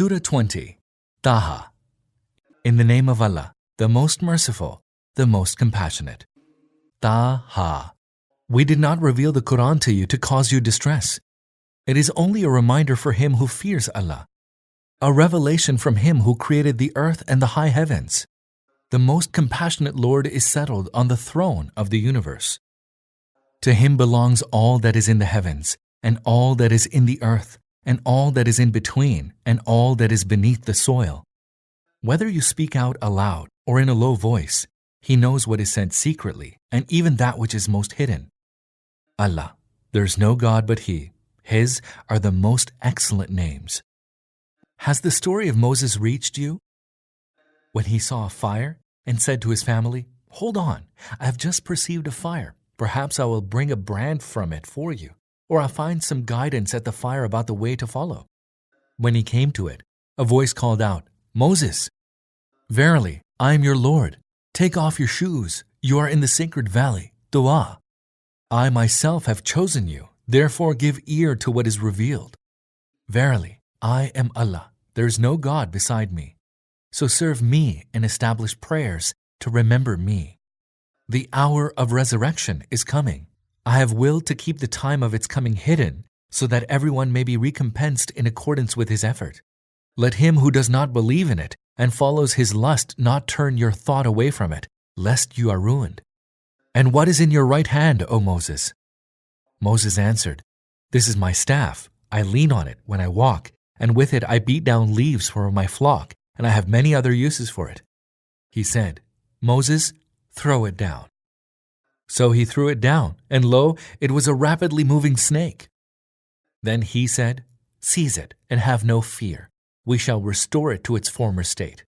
Surah 20, Taha. In the name of Allah, the most merciful, the most compassionate. Taha. We did not reveal the Quran to you to cause you distress. It is only a reminder for him who fears Allah, a revelation from him who created the earth and the high heavens. The most compassionate Lord is settled on the throne of the universe. To him belongs all that is in the heavens, and all that is in the earth, and all that is in between, and all that is beneath the soil. Whether you speak out aloud or in a low voice, he knows what is said secretly, and even that which is most hidden. Allah, there is no God but He. His are the most excellent names. Has the story of Moses reached you? When he saw a fire and said to his family, Hold on, I have just perceived a fire. Perhaps I will bring a brand from it for you, or I'll find some guidance at the fire about the way to follow. When he came to it, a voice called out, Moses, Verily, I am your Lord. Take off your shoes. You are in the sacred valley, Tuwa. I myself have chosen you, therefore give ear to what is revealed. Verily, I am Allah. There is no God beside me. So serve me and establish prayers to remember me. The hour of resurrection is coming. I have willed to keep the time of its coming hidden so that everyone may be recompensed in accordance with his effort. Let him who does not believe in it and follows his lust not turn your thought away from it, lest you are ruined. And what is in your right hand, O Moses? Moses answered, This is my staff. I lean on it when I walk, and with it I beat down leaves for my flock, and I have many other uses for it. He said, Moses, throw it down. So he threw it down, and lo, it was a rapidly moving snake. Then he said, Seize it, and have no fear. We shall restore it to its former state.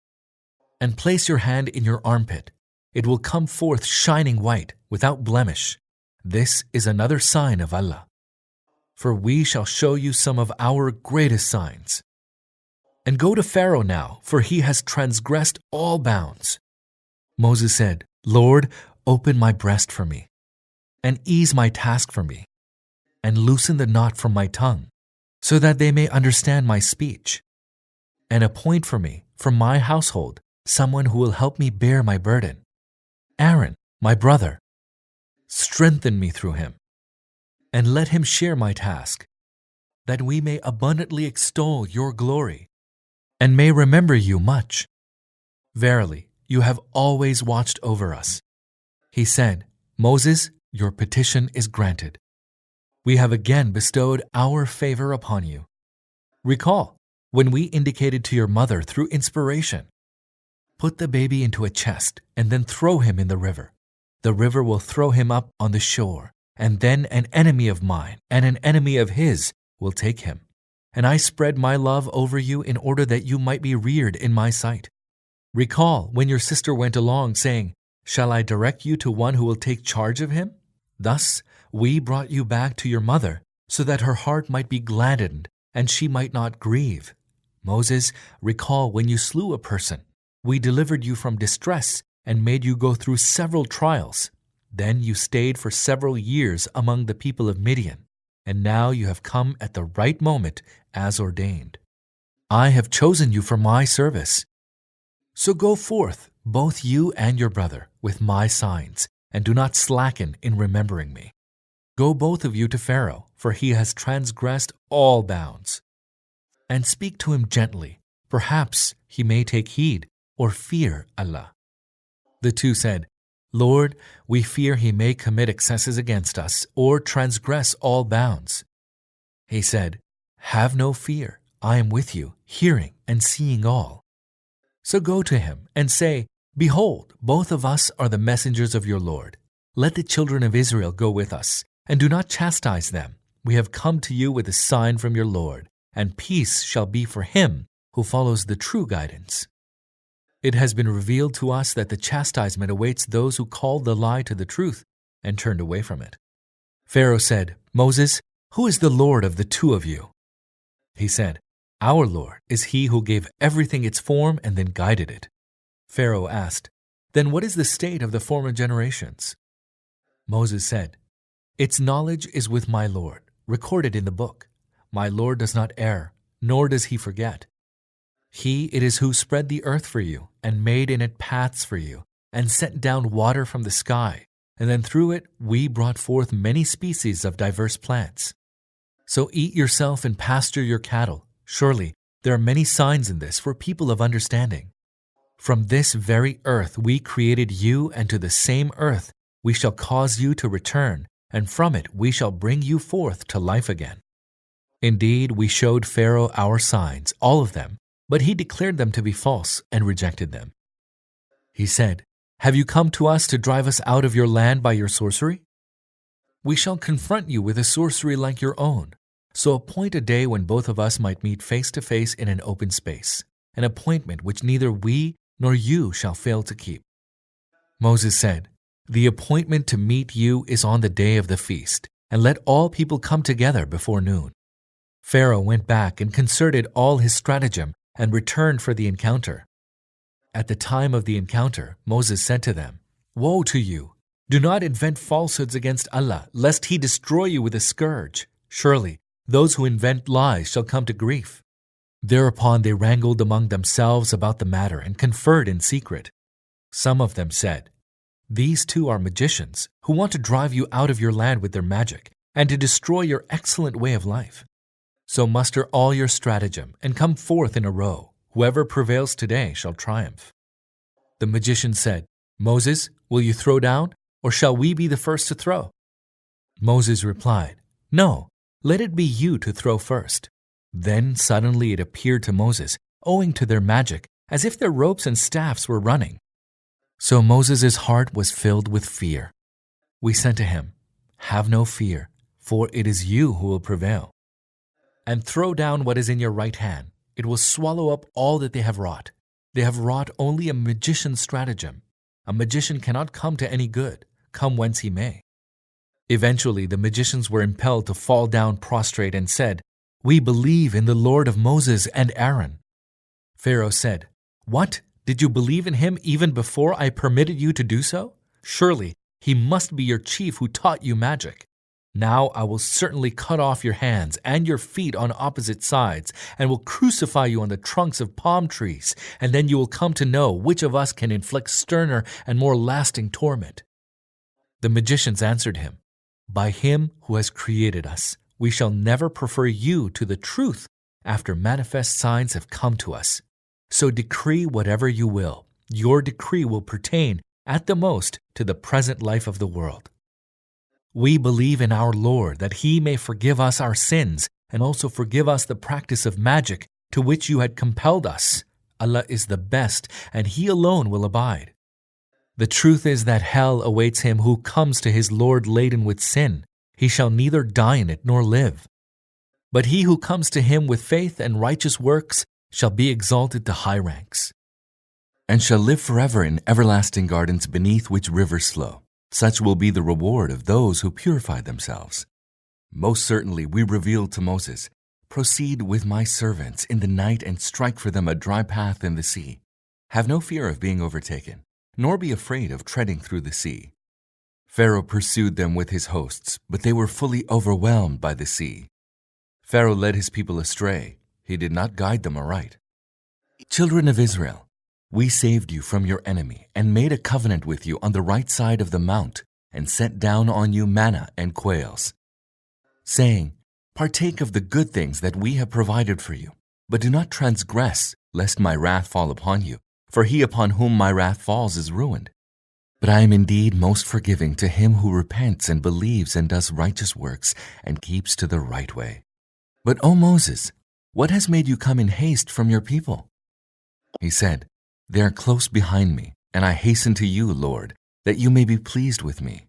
And place your hand in your armpit. It will come forth shining white, without blemish. This is another sign of Allah. For we shall show you some of our greatest signs. And go to Pharaoh now, for he has transgressed all bounds. Moses said, Lord, open my breast for me, and ease my task for me, and loosen the knot from my tongue, so that they may understand my speech. And appoint for me, from my household, someone who will help me bear my burden. Aaron, my brother. Strengthen me through him, and let him share my task, that we may abundantly extol your glory, and may remember you much. Verily, you have always watched over us. He said, Moses, your petition is granted. We have again bestowed our favor upon you. Recall when we indicated to your mother through inspiration Put the baby into a chest and then throw him in the river. The river will throw him up on the shore, and then an enemy of mine and an enemy of his will take him. And I spread my love over you in order that you might be reared in my sight. Recall when your sister went along, saying, Shall I direct you to one who will take charge of him? Thus we brought you back to your mother, so that her heart might be gladdened, and she might not grieve. Moses, recall when you slew a person. We delivered you from distress and made you go through several trials. Then you stayed for several years among the people of Midian, and now you have come at the right moment as ordained. I have chosen you for my service. So go forth, both you and your brother, with my signs, and do not slacken in remembering me. Go both of you to Pharaoh, for he has transgressed all bounds. And speak to him gently, perhaps he may take heed or fear Allah. The two said, Lord, we fear he may commit excesses against us or transgress all bounds. He said, Have no fear, I am with you, hearing and seeing all. So go to him and say, Behold, both of us are the messengers of your Lord. Let the children of Israel go with us, and do not chastise them. We have come to you with a sign from your Lord, and peace shall be for him who follows the true guidance. It has been revealed to us that the chastisement awaits those who called the lie to the truth and turned away from it. Pharaoh said, Moses, who is the Lord of the two of you? He said, our Lord is He who gave everything its form and then guided it. Pharaoh asked, Then what is the state of the former generations? Moses said, Its knowledge is with my Lord, recorded in the book. My Lord does not err, nor does he forget. He it is who spread the earth for you, and made in it paths for you, and sent down water from the sky, and then through it we brought forth many species of diverse plants. So eat yourself and pasture your cattle. Surely there are many signs in this for people of understanding. From this very earth we created you, and to the same earth we shall cause you to return, and from it we shall bring you forth to life again. Indeed, we showed Pharaoh our signs, all of them, but he declared them to be false and rejected them. He said, Have you come to us to drive us out of your land by your sorcery? We shall confront you with a sorcery like your own. So appoint a day when both of us might meet face to face in an open space, an appointment which neither we nor you shall fail to keep. Moses said, The appointment to meet you is on the day of the feast, and let all people come together before noon. Pharaoh went back and concerted all his stratagem and returned for the encounter. At the time of the encounter, Moses said to them, Woe to you! Do not invent falsehoods against Allah, lest He destroy you with a scourge. Surely, those who invent lies shall come to grief. Thereupon they wrangled among themselves about the matter and conferred in secret. Some of them said, These two are magicians who want to drive you out of your land with their magic and to destroy your excellent way of life. So muster all your stratagem and come forth in a row. Whoever prevails today shall triumph. The magician said, Moses, will you throw down, or shall we be the first to throw? Moses replied, No, let it be you to throw first. Then suddenly it appeared to Moses, owing to their magic, as if their ropes and staffs were running. So Moses' heart was filled with fear. We said to him, Have no fear, for it is you who will prevail. And throw down what is in your right hand. It will swallow up all that they have wrought. They have wrought only a magician's stratagem. A magician cannot come to any good, come whence he may. Eventually, the magicians were impelled to fall down prostrate and said, we believe in the Lord of Moses and Aaron. Pharaoh said, What? Did you believe in him even before I permitted you to do so? Surely he must be your chief who taught you magic. Now I will certainly cut off your hands and your feet on opposite sides, and will crucify you on the trunks of palm trees, and then you will come to know which of us can inflict sterner and more lasting torment. The magicians answered him, By him who has created us we shall never prefer you to the truth after manifest signs have come to us. So decree whatever you will. Your decree will pertain, at the most, to the present life of the world. We believe in our Lord that He may forgive us our sins and also forgive us the practice of magic to which you had compelled us. Allah is the best, and He alone will abide. The truth is that hell awaits him who comes to his Lord laden with sin he shall neither die in it nor live. But he who comes to him with faith and righteous works shall be exalted to high ranks, and shall live forever in everlasting gardens beneath which rivers flow. Such will be the reward of those who purify themselves. Most certainly we revealed to Moses, Proceed with my servants in the night and strike for them a dry path in the sea. Have no fear of being overtaken, nor be afraid of treading through the sea. Pharaoh pursued them with his hosts, but they were fully overwhelmed by the sea. Pharaoh led his people astray. He did not guide them aright. Children of Israel, we saved you from your enemy and made a covenant with you on the right side of the mount and sent down on you manna and quails, saying, Partake of the good things that we have provided for you, but do not transgress, lest my wrath fall upon you, for he upon whom my wrath falls is ruined. But I am indeed most forgiving to him who repents and believes and does righteous works and keeps to the right way. But, O Moses, what has made you come in haste from your people? He said, They are close behind me, and I hasten to you, Lord, that you may be pleased with me.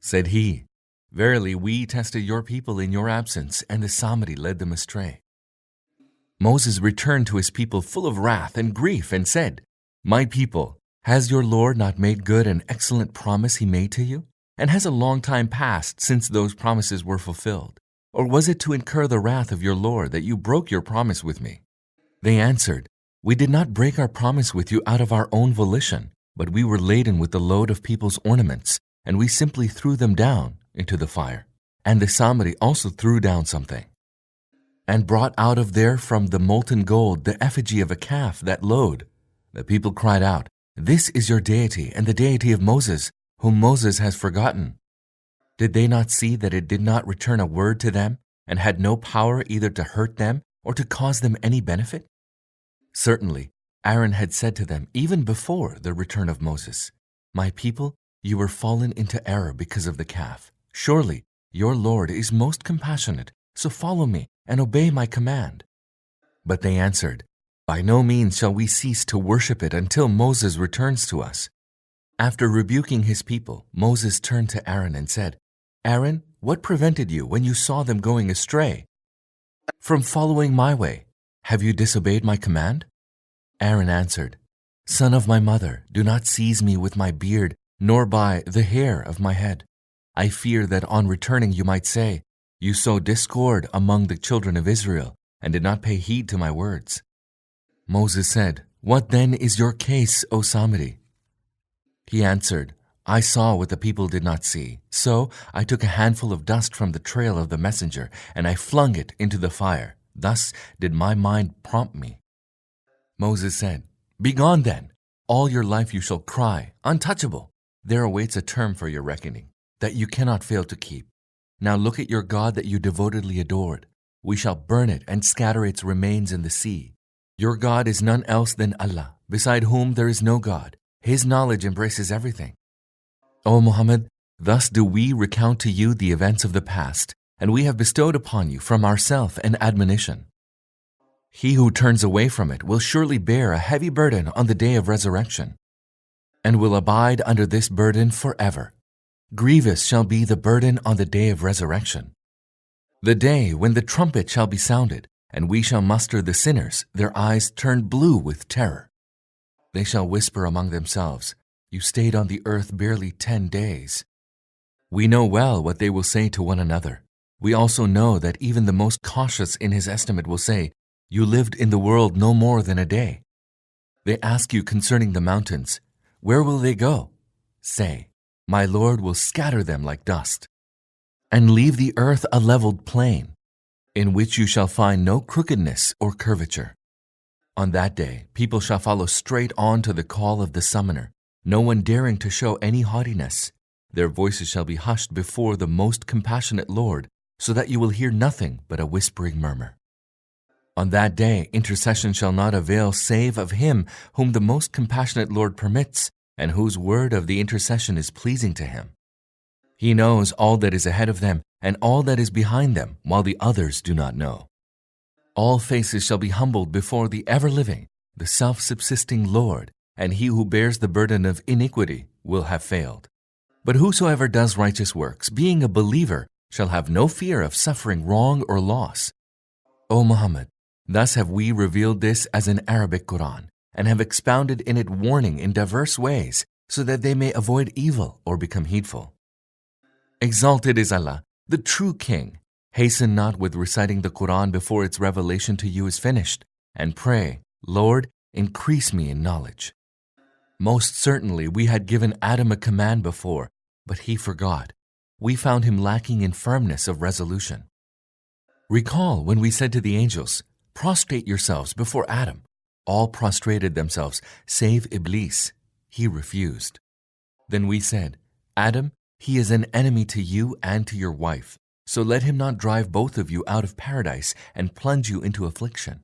Said he, Verily, we tested your people in your absence, and the Samiri led them astray. Moses returned to his people full of wrath and grief and said, My people, has your Lord not made good an excellent promise he made to you? And has a long time passed since those promises were fulfilled? Or was it to incur the wrath of your Lord that you broke your promise with me? They answered, We did not break our promise with you out of our own volition, but we were laden with the load of people's ornaments, and we simply threw them down into the fire. And the Samiri also threw down something. and brought out of there from the molten gold the effigy of a calf that lowed. The people cried out, This is your deity and the deity of Moses, whom Moses has forgotten. Did they not see that it did not return a word to them, and had no power either to hurt them or to cause them any benefit? Certainly, Aaron had said to them even before the return of Moses, My people, you were fallen into error because of the calf. Surely your Lord is most compassionate, so follow me and obey my command. But they answered, By no means shall we cease to worship it until Moses returns to us. After rebuking his people, Moses turned to Aaron and said, Aaron, what prevented you when you saw them going astray? From following my way, have you disobeyed my command? Aaron answered, Son of my mother, do not seize me with my beard, nor by the hair of my head. I fear that on returning you might say, You sowed discord among the children of Israel, and did not pay heed to my words. Moses said, What then is your case, O Samiri? He answered, I saw what the people did not see. So I took a handful of dust from the trail of the messenger, and I flung it into the fire. Thus did my mind prompt me. Moses said, Begone then. All your life you shall cry, untouchable. There awaits a term for your reckoning, that you cannot fail to keep. Now look at your God that you devotedly adored. We shall burn it and scatter its remains in the sea. Your God is none else than Allah, beside whom there is no God. His knowledge embraces everything. O Muhammad, thus do we recount to you the events of the past, and we have bestowed upon you from ourself an admonition. He who turns away from it will surely bear a heavy burden on the day of resurrection, and will abide under this burden forever. Grievous shall be the burden on the day of resurrection. The day when the trumpet shall be sounded, and we shall muster the sinners, their eyes turned blue with terror. They shall whisper among themselves, You stayed on the earth barely ten days. We know well what they will say to one another. We also know that even the most cautious in his estimate will say, You lived in the world no more than a day. They ask you concerning the mountains, Where will they go? Say, My Lord will scatter them like dust, and leave the earth a leveled plain, in which you shall find no crookedness or curvature. On that day, people shall follow straight on to the call of the summoner, no one daring to show any haughtiness. Their voices shall be hushed before the most compassionate Lord, so that you will hear nothing but a whispering murmur. On that day, intercession shall not avail save of him whom the most compassionate Lord permits, and whose word of the intercession is pleasing to him. He knows all that is ahead of them and all that is behind them, while the others do not know. All faces shall be humbled before the ever living, the self subsisting Lord, and he who bears the burden of iniquity will have failed. But whosoever does righteous works, being a believer, shall have no fear of suffering wrong or loss. O Muhammad, thus have we revealed this as an Arabic Quran, and have expounded in it warning in diverse ways, so that they may avoid evil or become heedful. Exalted is Allah, the true King. Hasten not with reciting the Quran before its revelation to you is finished, and pray, Lord, increase me in knowledge. Most certainly we had given Adam a command before, but he forgot. We found him lacking in firmness of resolution. Recall when we said to the angels, Prostrate yourselves before Adam. All prostrated themselves, save Iblis. He refused. Then we said, Adam, he is an enemy to you and to your wife, so let him not drive both of you out of paradise and plunge you into affliction.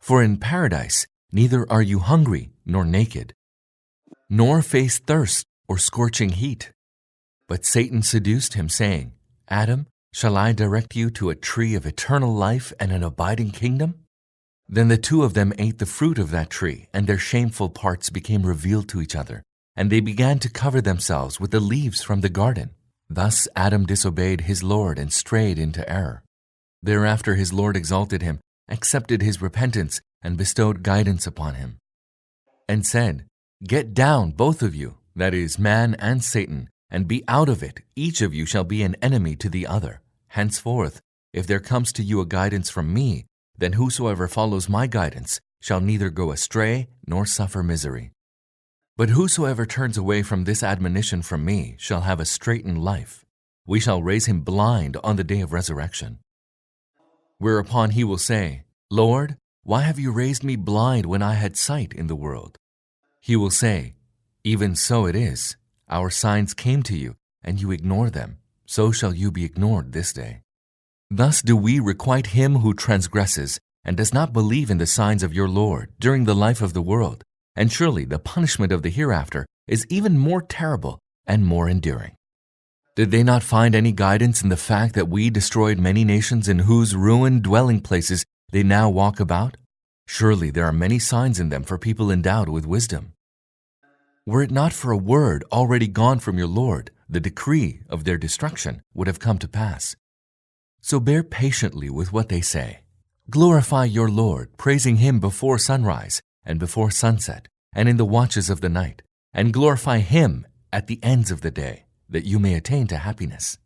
For in paradise neither are you hungry nor naked, nor face thirst or scorching heat. But Satan seduced him, saying, Adam, shall I direct you to a tree of eternal life and an abiding kingdom? Then the two of them ate the fruit of that tree, and their shameful parts became revealed to each other, and they began to cover themselves with the leaves from the garden. Thus Adam disobeyed his Lord and strayed into error. Thereafter his Lord exalted him, accepted his repentance, and bestowed guidance upon him, and said, Get down, both of you, that is, man and Satan, and be out of it. Each of you shall be an enemy to the other. Henceforth, if there comes to you a guidance from me, then whosoever follows my guidance shall neither go astray nor suffer misery. But whosoever turns away from this admonition from me shall have a straitened life. We shall raise him blind on the day of resurrection. Whereupon he will say, Lord, why have you raised me blind when I had sight in the world? He will say, Even so it is. Our signs came to you, and you ignored them. So shall you be ignored this day. Thus do we requite him who transgresses and does not believe in the signs of your Lord during the life of the world. And surely the punishment of the hereafter is even more terrible and more enduring. Did they not find any guidance in the fact that we destroyed many nations in whose ruined dwelling places they now walk about? Surely there are many signs in them for people endowed with wisdom. Were it not for a word already gone from your Lord, the decree of their destruction would have come to pass. So bear patiently with what they say. Glorify your Lord, praising him before sunrise and before sunset, and in the watches of the night, and glorify him at the ends of the day, that you may attain to happiness.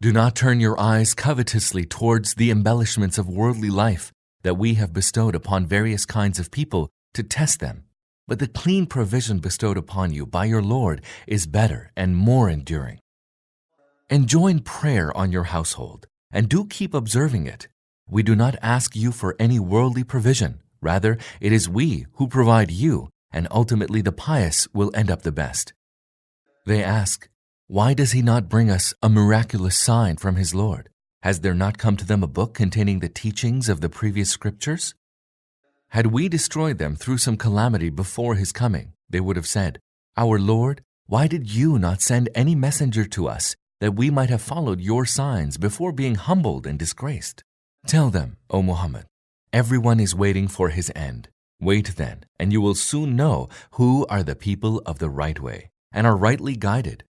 Do not turn your eyes covetously towards the embellishments of worldly life that we have bestowed upon various kinds of people to test them. But the clean provision bestowed upon you by your Lord is better and more enduring. Enjoin prayer on your household, and do keep observing it. We do not ask you for any worldly provision. Rather, it is we who provide you, and ultimately the pious will end up the best. They ask, Why does he not bring us a miraculous sign from his Lord? Has there not come to them a book containing the teachings of the previous scriptures? Had we destroyed them through some calamity before his coming, they would have said, Our Lord, why did you not send any messenger to us that we might have followed your signs before being humbled and disgraced? Tell them, O Muhammad, everyone is waiting for his end. Wait then, and you will soon know who are the people of the right way and are rightly guided,